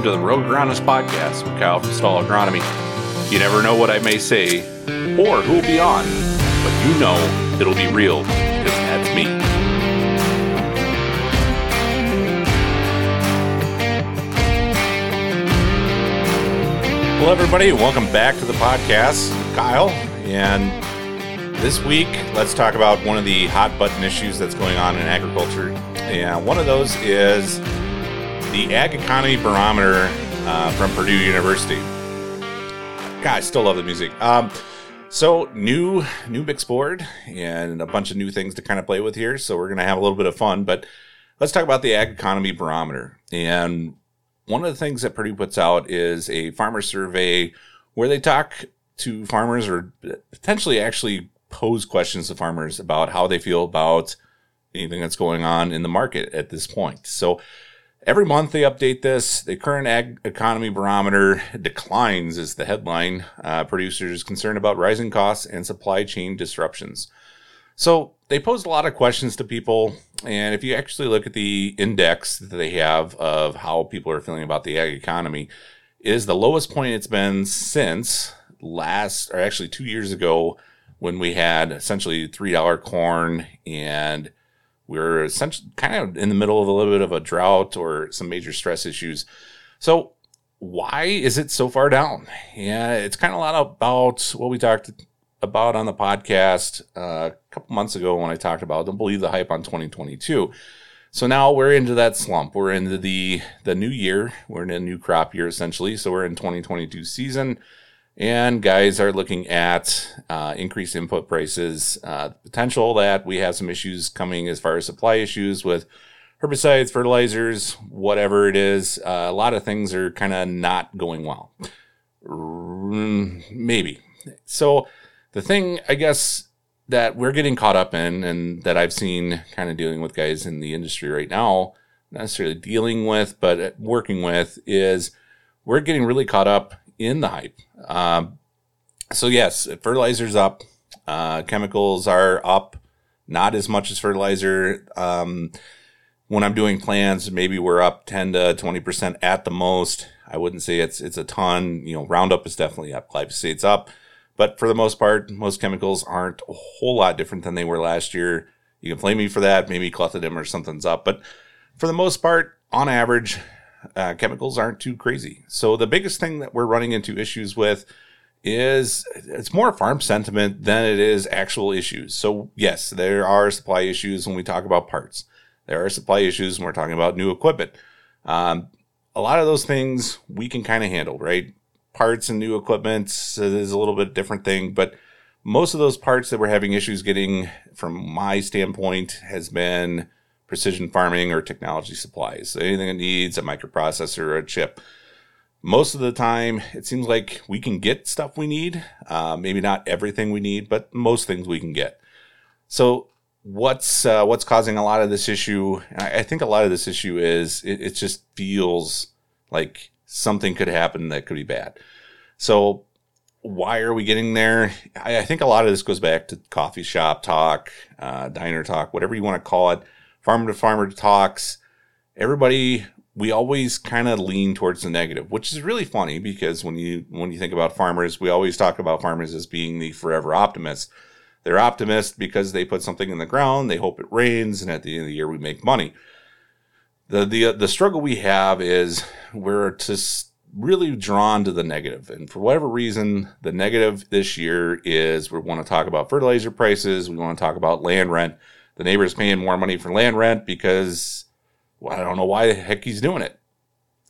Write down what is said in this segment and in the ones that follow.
welcome to the Rogue Agronomist Podcast with Kyle from Stall Agronomy. You never know what I may say or who will be on, but you know it'll be real because that's me. Hello, everybody, welcome back to the podcast. Kyle, and this week, let's talk about one of the hot button issues that's going on in agriculture. And one of those is the Ag Economy Barometer uh, from Purdue University. God, I still love the music. Um, so new new mix board and a bunch of new things to kind of play with here. So we're gonna have a little bit of fun, but let's talk about the Ag Economy Barometer. And one of the things that Purdue puts out is a farmer survey where they talk to farmers or potentially actually pose questions to farmers about how they feel about anything that's going on in the market at this point. So Every month they update this. The current ag economy barometer declines, is the headline. Uh, producers concerned about rising costs and supply chain disruptions. So they pose a lot of questions to people. And if you actually look at the index that they have of how people are feeling about the ag economy, it is the lowest point it's been since last, or actually two years ago, when we had essentially $3 corn and we're essentially kind of in the middle of a little bit of a drought or some major stress issues. So, why is it so far down? Yeah, it's kind of a lot about what we talked about on the podcast uh, a couple months ago when I talked about don't believe the hype on 2022. So now we're into that slump. We're into the the new year. We're in a new crop year essentially. So we're in 2022 season. And guys are looking at uh, increased input prices, uh, potential that we have some issues coming as far as supply issues with herbicides, fertilizers, whatever it is. Uh, a lot of things are kind of not going well. Maybe. So the thing, I guess, that we're getting caught up in and that I've seen kind of dealing with guys in the industry right now, not necessarily dealing with, but working with, is we're getting really caught up in the hype. Um, so yes, fertilizer's up. Uh, chemicals are up, not as much as fertilizer. Um, when I'm doing plans, maybe we're up 10 to 20% at the most. I wouldn't say it's it's a ton. You know, Roundup is definitely up, glyphosate's up. But for the most part, most chemicals aren't a whole lot different than they were last year. You can blame me for that. Maybe clethodim or something's up. But for the most part, on average, uh, chemicals aren't too crazy. So the biggest thing that we're running into issues with is it's more farm sentiment than it is actual issues. So yes, there are supply issues when we talk about parts. There are supply issues when we're talking about new equipment. Um, a lot of those things we can kind of handle, right? Parts and new equipment is a little bit different thing, but most of those parts that we're having issues getting, from my standpoint, has been precision farming or technology supplies. Anything that needs a microprocessor or a chip. Most of the time, it seems like we can get stuff we need. Uh, maybe not everything we need, but most things we can get. So, what's uh, what's causing a lot of this issue? I, think a lot of this issue is it, it just feels like something could happen that could be bad. So, why are we getting there? I, I, think a lot of this goes back to coffee shop talk, uh, diner talk, whatever you want to call it farmer to farmer talks, everybody we always kind of lean towards the negative, which is really funny because when you when you think about farmers, we always talk about farmers as being the forever optimists. They're optimists because they put something in the ground, they hope it rains, and at the end of the year we make money. The the the struggle we have is we're just really drawn to the negative, and for whatever reason, the negative this year is we want to talk about fertilizer prices, we want to talk about land rent the neighbor's paying more money for land rent because well, I don't know why the heck he's doing it.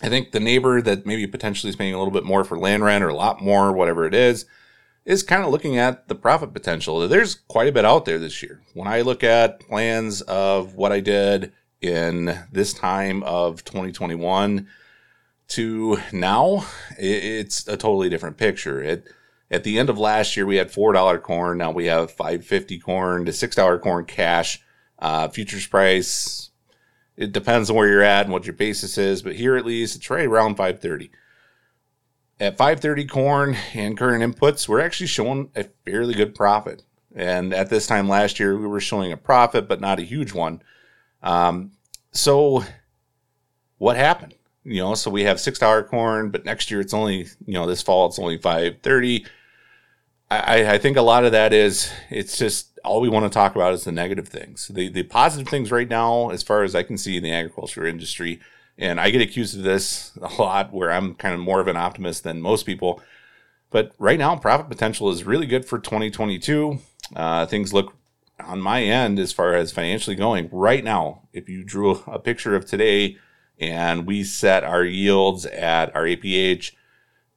I think the neighbor that maybe potentially is paying a little bit more for land rent or a lot more, whatever it is, is kind of looking at the profit potential. There's quite a bit out there this year. When I look at plans of what I did in this time of 2021 to now, it's a totally different picture. It at the end of last year, we had $4 corn. Now we have 550 corn to $6 corn cash. Uh, futures price, it depends on where you're at and what your basis is, but here at least it's right around 530. At 530 corn and current inputs, we're actually showing a fairly good profit. And at this time last year, we were showing a profit, but not a huge one. Um, so, what happened? You know, so we have six dollar corn, but next year it's only you know this fall it's only five thirty. I, I think a lot of that is it's just all we want to talk about is the negative things. The the positive things right now, as far as I can see in the agriculture industry, and I get accused of this a lot, where I'm kind of more of an optimist than most people. But right now, profit potential is really good for 2022. Uh, things look on my end as far as financially going right now. If you drew a picture of today and we set our yields at our APH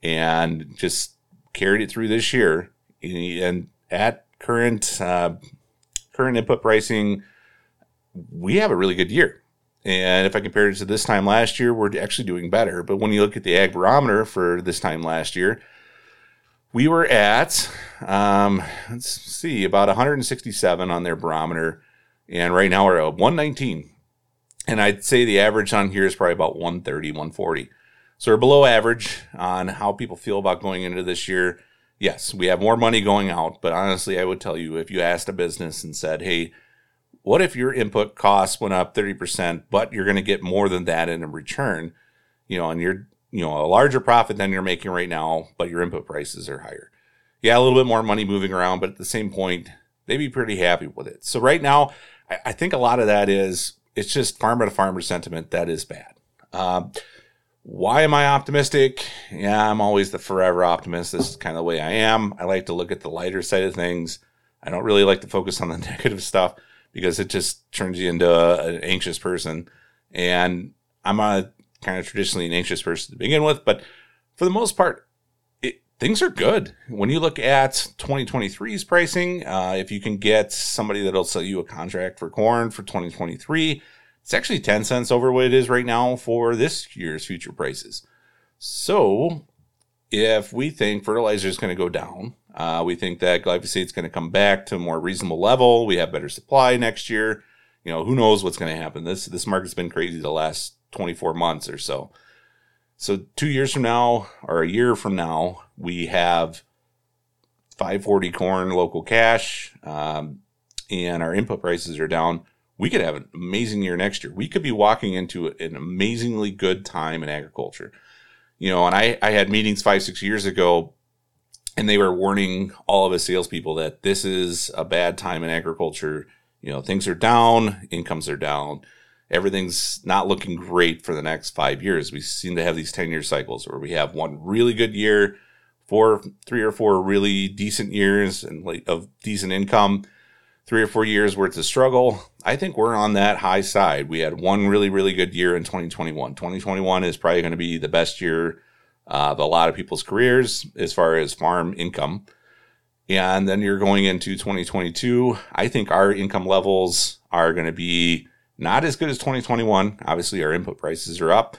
and just carried it through this year, and at current uh, current input pricing, we have a really good year. And if I compare it to this time last year, we're actually doing better. But when you look at the ag barometer for this time last year, we were at um, let's see about 167 on their barometer, and right now we're at 119. And I'd say the average on here is probably about 130, 140. So we're below average on how people feel about going into this year yes, we have more money going out, but honestly, I would tell you if you asked a business and said, hey, what if your input costs went up 30%, but you're going to get more than that in a return, you know, and you're, you know, a larger profit than you're making right now, but your input prices are higher. Yeah, a little bit more money moving around, but at the same point, they'd be pretty happy with it. So right now, I, I think a lot of that is it's just farmer to farmer sentiment that is bad. Um, why am I optimistic? Yeah, I'm always the forever optimist. This is kind of the way I am. I like to look at the lighter side of things. I don't really like to focus on the negative stuff because it just turns you into a, an anxious person. And I'm a kind of traditionally an anxious person to begin with, but for the most part, things are good. When you look at 2023's pricing, uh, if you can get somebody that'll sell you a contract for corn for 2023, it's actually 10 cents over what it is right now for this year's future prices. So, if we think fertilizer is going to go down, uh, we think that glyphosate is going to come back to a more reasonable level. We have better supply next year. You know, who knows what's going to happen? This this market's been crazy the last 24 months or so. So two years from now, or a year from now, we have 540 corn local cash, um, and our input prices are down we could have an amazing year next year. We could be walking into an amazingly good time in agriculture. You know, and I, I had meetings five, six years ago, and they were warning all of us salespeople that this is a bad time in agriculture. You know, things are down, incomes are down, everything's not looking great for the next five years. We seem to have these 10 year cycles where we have one really good year, four, three or four really decent years and like of decent income three or four years where it's a struggle. I think we're on that high side. We had one really, really good year in 2021. 2021 is probably going to be the best year of a lot of people's careers as far as farm income. And then you're going into 2022. I think our income levels are going to be not as good as 2021. Obviously, our input prices are up.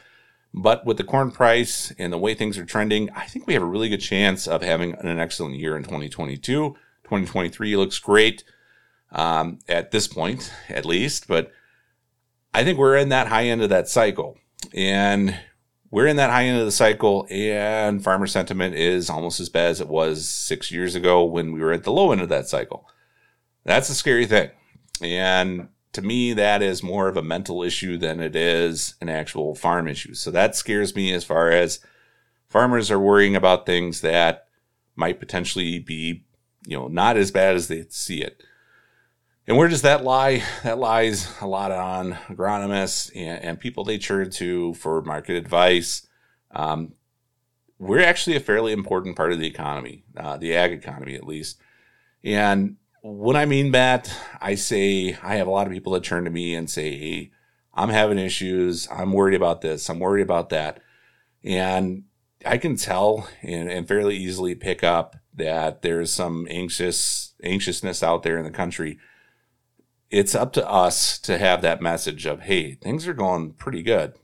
But with the corn price and the way things are trending, I think we have a really good chance of having an excellent year in 2022. 2023 looks great um, at this point, at least. But I think we're in that high end of that cycle. And we're in that high end of the cycle, and farmer sentiment is almost as bad as it was six years ago when we were at the low end of that cycle. That's a scary thing. And to me, that is more of a mental issue than it is an actual farm issue. So that scares me as far as farmers are worrying about things that might potentially be, you know, not as bad as they see it. And where does that lie? That lies a lot on agronomists and, and people they turn to for market advice. Um, we're actually a fairly important part of the economy, uh, the ag economy at least. And when I mean that, I say I have a lot of people that turn to me and say, hey, I'm having issues. I'm worried about this. I'm worried about that. And I can tell and, and fairly easily pick up that there's some anxious anxiousness out there in the country it's up to us to have that message of, hey, things are going pretty good.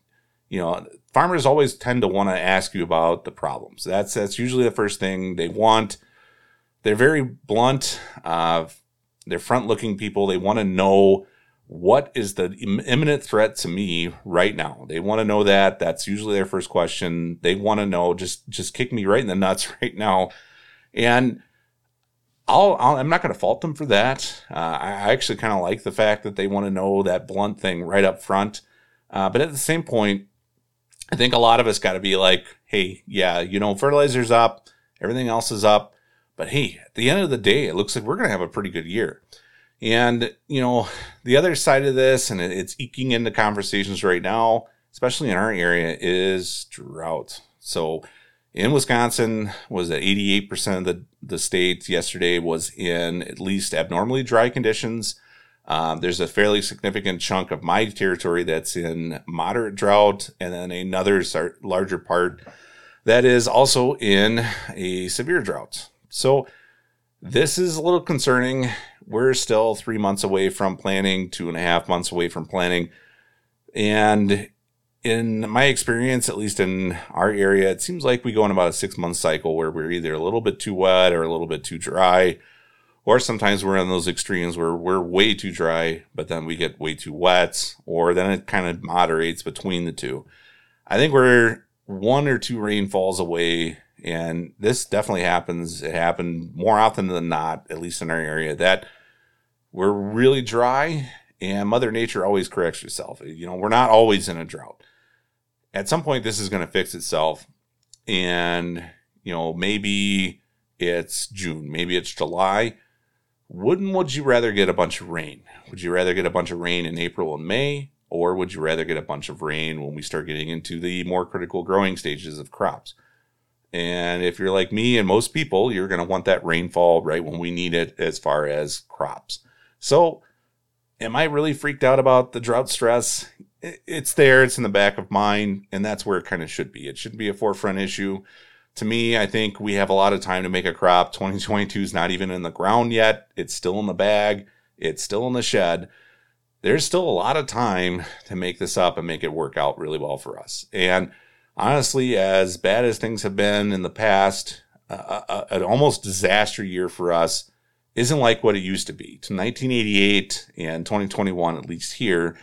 You know, farmers always tend to want to ask you about the problems. That's that's usually the first thing they want. They're very blunt. Uh, they're front-looking people. They want to know what is the imminent threat to me right now. They want to know that. That's usually their first question. They want to know just just kick me right in the nuts right now. And I'll, i am not going to fault them for that. Uh, I actually kind of like the fact that they want to know that blunt thing right up front. Uh, but at the same point, I think a lot of us got to be like, hey, yeah, you know, fertilizer's up, everything else is up. But hey, at the end of the day, it looks like we're going to have a pretty good year. And, you know, the other side of this, and it's eking into conversations right now, especially in our area, is drought. So in Wisconsin was at 88% of the, the state yesterday was in at least abnormally dry conditions. Um, there's a fairly significant chunk of my territory that's in moderate drought, and then another larger part that is also in a severe drought. So this is a little concerning. We're still three months away from planning, two and a half months away from planning. And in my experience, at least in our area, it seems like we go in about a six month cycle where we're either a little bit too wet or a little bit too dry. Or sometimes we're in those extremes where we're way too dry, but then we get way too wet, or then it kind of moderates between the two. I think we're one or two rainfalls away and this definitely happens. It happened more often than not, at least in our area, that we're really dry and Mother Nature always corrects herself. You know, we're not always in a drought. At some point, this is going to fix itself. And, you know, maybe it's June, maybe it's July. Wouldn't would you rather get a bunch of rain? Would you rather get a bunch of rain in April and May? Or would you rather get a bunch of rain when we start getting into the more critical growing stages of crops? And if you're like me and most people, you're going to want that rainfall right when we need it as far as crops. So, am I really freaked out about the drought stress? It's there, it's in the back of mind, and that's where it kind of should be. It shouldn't be a forefront issue. To me, I think we have a lot of time to make a crop. 2022 is not even in the ground yet, it's still in the bag, it's still in the shed. There's still a lot of time to make this up and make it work out really well for us. And honestly, as bad as things have been in the past, uh, uh, an almost disaster year for us isn't like what it used to be. To 1988 and 2021, at least here,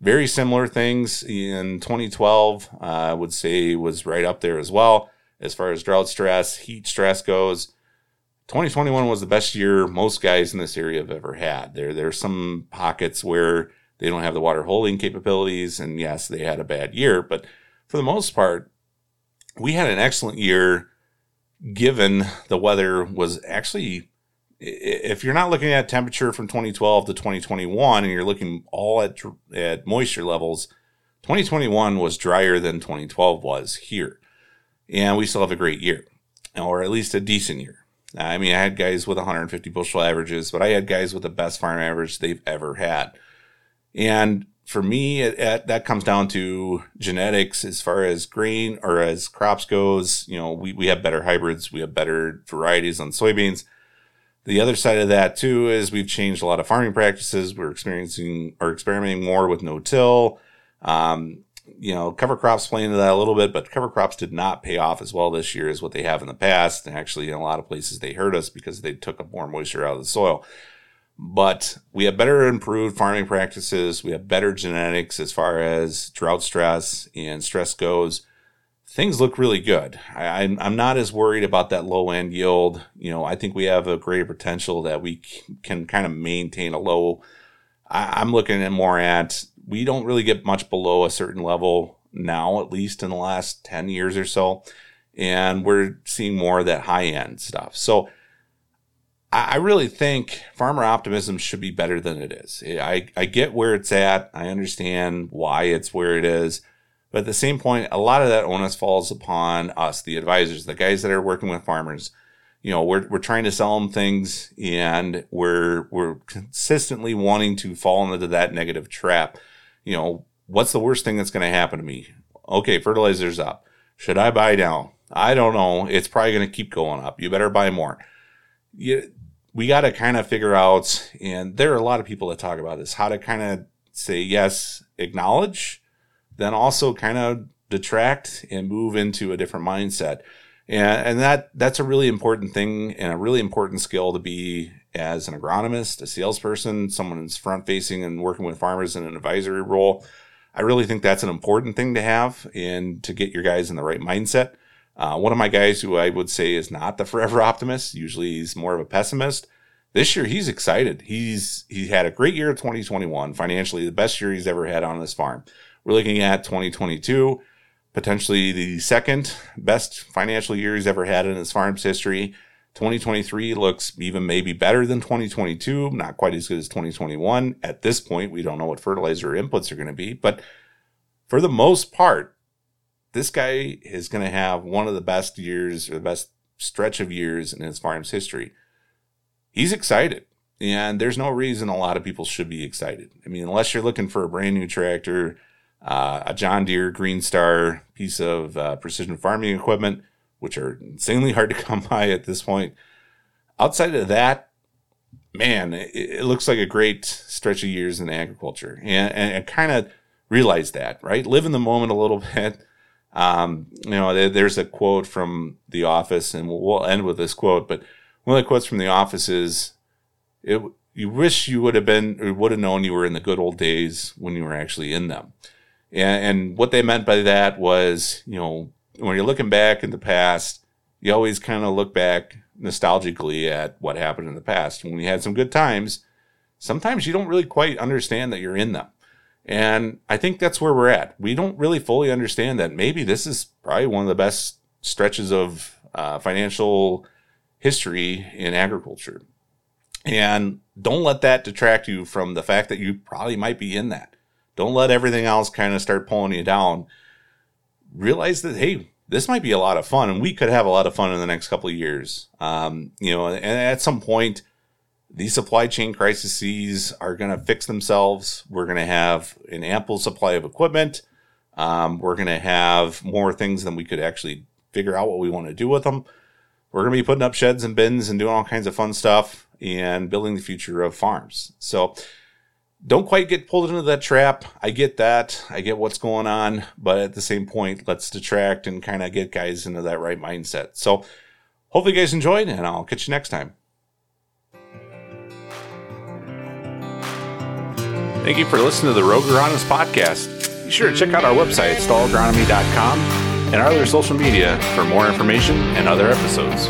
very similar things in 2012. Uh, I would say was right up there as well as far as drought stress, heat stress goes. 2021 was the best year most guys in this area have ever had. There, are some pockets where they don't have the water holding capabilities, and yes, they had a bad year, but for the most part, we had an excellent year given the weather was actually if you're not looking at temperature from 2012 to 2021 and you're looking all at at moisture levels 2021 was drier than 2012 was here. And we still have a great year or at least a decent year. I mean i had guys with 150 bushel averages but i had guys with the best farm average they've ever had. And for me, it, it, that comes down to genetics as far as grain or as crops goes. You know, we, we have better hybrids, we have better varieties on soybeans. The other side of that too is we've changed a lot of farming practices. We're experiencing or experimenting more with no-till. Um, you know, cover crops play into that a little bit, but cover crops did not pay off as well this year as what they have in the past. And actually, in a lot of places, they hurt us because they took up more moisture out of the soil but we have better improved farming practices. We have better genetics as far as drought stress and stress goes. Things look really good. I, am not as worried about that low end yield. You know, I think we have a greater potential that we can kind of maintain a low. I, I'm looking at more at we don't really get much below a certain level now, at least in the last 10 years or so. And we're seeing more of that high end stuff. So, I really think farmer optimism should be better than it is. I, I get where it's at. I understand why it's where it is. But at the same point, a lot of that onus falls upon us, the advisors, the guys that are working with farmers. You know, we're, we're trying to sell them things and we're, we're consistently wanting to fall into that negative trap. You know, what's the worst thing that's going to happen to me? Okay, fertilizer's up. Should I buy now? I don't know. It's probably going to keep going up. You better buy more. You, we got to kind of figure out, and there are a lot of people that talk about this, how to kind of say, yes, acknowledge, then also kind of detract and move into a different mindset. And, and that that's a really important thing and a really important skill to be as an agronomist, a salesperson, someone who's front facing and working with farmers in an advisory role. I really think that's an important thing to have and to get your guys in the right mindset. Uh, one of my guys who I would say is not the forever optimist, usually he's more of a pessimist. This year he's excited. He's he had a great year of 2021 financially, the best year he's ever had on this farm. We're looking at 2022. potentially the second best financial year he's ever had in his farm's history. 2023 looks even maybe better than 2022, not quite as good as 2021. At this point, we don't know what fertilizer inputs are going to be, but for the most part, this guy is going to have one of the best years or the best stretch of years in his farm's history. He's excited, and there's no reason a lot of people should be excited. I mean, unless you're looking for a brand new tractor, uh, a John Deere Green Star piece of uh, precision farming equipment, which are insanely hard to come by at this point. Outside of that, man, it, it looks like a great stretch of years in agriculture. And, and I kind of realized that, right? Live in the moment a little bit. Um, you know, there's a quote from The Office, and we'll, we'll end with this quote, but one of the quotes from The Office is, it, you wish you would have been, or would have known you were in the good old days when you were actually in them. And, and what they meant by that was, you know, when you're looking back in the past, you always kind of look back nostalgically at what happened in the past. When you had some good times, sometimes you don't really quite understand that you're in them. And I think that's where we're at. We don't really fully understand that maybe this is probably one of the best stretches of uh, financial history in agriculture. And don't let that detract you from the fact that you probably might be in that. Don't let everything else kind of start pulling you down. Realize that, hey, this might be a lot of fun and we could have a lot of fun in the next couple of years. Um, you know, and at some point, these supply chain crises are going to fix themselves. We're going to have an ample supply of equipment. Um, we're going to have more things than we could actually figure out what we want to do with them. We're going to be putting up sheds and bins and doing all kinds of fun stuff and building the future of farms. So don't quite get pulled into that trap. I get that. I get what's going on. But at the same point, let's detract and kind of get guys into that right mindset. So hopefully you guys enjoyed and I'll catch you next time. Thank you for listening to the Rogue Agronomist podcast. Be sure to check out our website, stallagronomy.com, and our other social media for more information and other episodes.